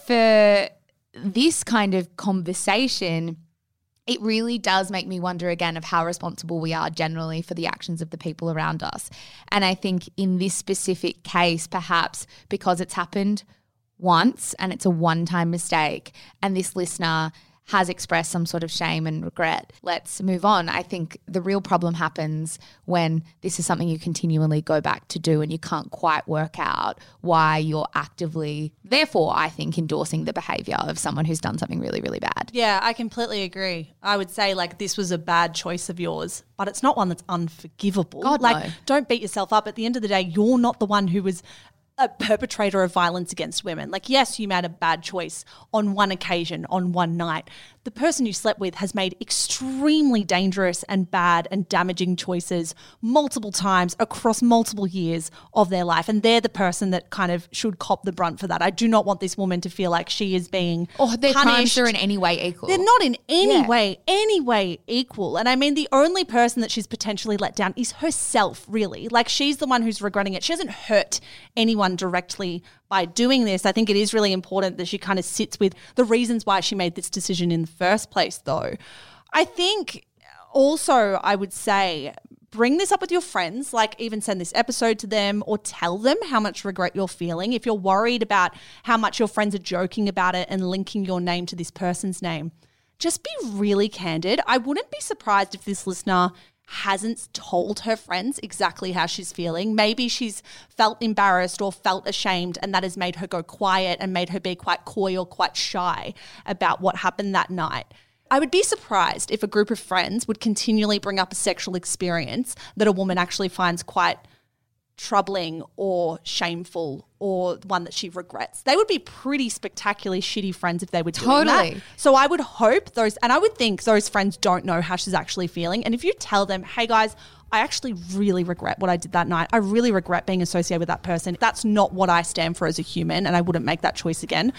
[SPEAKER 3] for this kind of conversation, it really does make me wonder again of how responsible we are generally for the actions of the people around us. And I think in this specific case, perhaps because it's happened once and it's a one time mistake, and this listener has expressed some sort of shame and regret. Let's move on. I think the real problem happens when this is something you continually go back to do and you can't quite work out why you're actively, therefore, I think, endorsing the behavior of someone who's done something really, really bad.
[SPEAKER 1] Yeah, I completely agree. I would say like this was a bad choice of yours, but it's not one that's unforgivable.
[SPEAKER 3] God,
[SPEAKER 1] like
[SPEAKER 3] no.
[SPEAKER 1] don't beat yourself up. At the end of the day, you're not the one who was a perpetrator of violence against women. Like yes, you made a bad choice on one occasion, on one night. The person you slept with has made extremely dangerous and bad and damaging choices multiple times across multiple years of their life and they're the person that kind of should cop the brunt for that. I do not want this woman to feel like she is being
[SPEAKER 3] Or their crimes
[SPEAKER 1] punished.
[SPEAKER 3] are in any way equal.
[SPEAKER 1] They're not in any
[SPEAKER 3] Yeah.
[SPEAKER 1] way, any way equal. And I mean, the only person that she's potentially let down is herself, really. Like, she's the one who's regretting it. She hasn't hurt anyone directly by doing this. I think it is really important that she kind of sits with the reasons why she made this decision in the first place, though. I think also, I would say, bring this up with your friends, like even send this episode to them or tell them how much regret you're feeling. If you're worried about how much your friends are joking about it and linking your name to this person's name, just be really candid. I wouldn't be surprised if this listener hasn't told her friends exactly how she's feeling. Maybe she's felt embarrassed or felt ashamed, and that has made her go quiet and made her be quite coy or quite shy about what happened that night. I would be surprised if a group of friends would continually bring up a sexual experience that a woman actually finds quite troubling or shameful or one that she regrets. They would be pretty spectacularly shitty friends if they were doing that. So I would hope those, and I would think those friends don't know how she's actually feeling. And if you tell them, hey guys, I actually really regret what I did that night. I really regret being associated with that person. That's not what I stand for as a human, and I wouldn't make that choice again.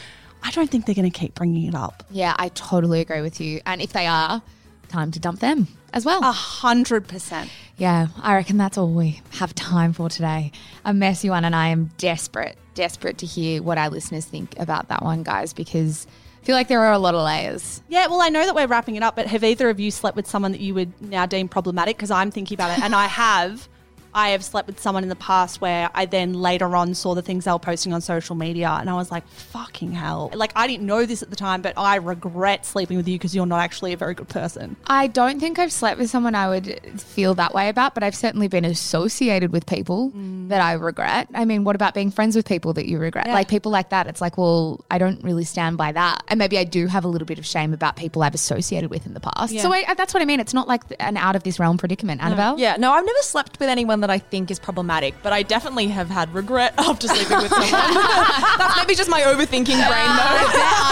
[SPEAKER 1] I don't think they're going to keep bringing it up.
[SPEAKER 3] Yeah, I totally agree with you. And if they are, time to dump them as well.
[SPEAKER 1] A hundred percent.
[SPEAKER 3] Yeah, I reckon that's all we have time for today. A messy one, and I am desperate, desperate to hear what our listeners think about that one, guys, because I feel like there are a lot of layers.
[SPEAKER 1] Yeah, well, I know that we're wrapping it up, but have either of you slept with someone that you would now deem problematic? Because I'm thinking about it, and I have. I have slept with someone in the past where I then later on saw the things they were posting on social media, and I was like, fucking hell. Like, I didn't know this at the time, but I regret sleeping with you because you're not actually a very good person.
[SPEAKER 3] I don't think I've slept with someone I would feel that way about, but I've certainly been associated with people mm. that I regret. I mean, what about being friends with people that you regret? Like people like that, it's like, well, I don't really stand by that. And maybe I do have a little bit of shame about people I've associated with in the past. So I, that's what I mean. It's not like an out of this realm predicament, Annabelle.
[SPEAKER 4] Yeah, no, I've never slept with anyone that I think is problematic, but I definitely have had regret after sleeping with someone. That's maybe just my overthinking brain, though.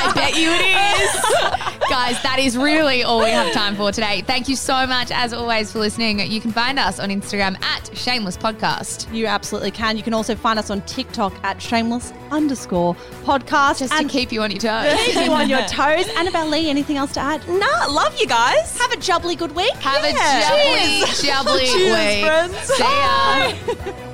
[SPEAKER 3] I bet you it is. Guys, that is really all we have time for today. Thank you so much, as always, for listening. You can find us on Instagram at Shameless Podcast.
[SPEAKER 1] You absolutely can. You can also find us on TikTok at shameless underscore podcast.
[SPEAKER 3] Just
[SPEAKER 1] and
[SPEAKER 3] to keep you on your toes.
[SPEAKER 1] keep you on your toes. Annabelle Lee, anything else to add?
[SPEAKER 4] Nah, love you guys.
[SPEAKER 1] Have a jubbly good week.
[SPEAKER 3] Have
[SPEAKER 1] Yeah.
[SPEAKER 3] a jubbly, jubbly
[SPEAKER 4] Cheers,
[SPEAKER 3] week.
[SPEAKER 4] friends.
[SPEAKER 3] See ya.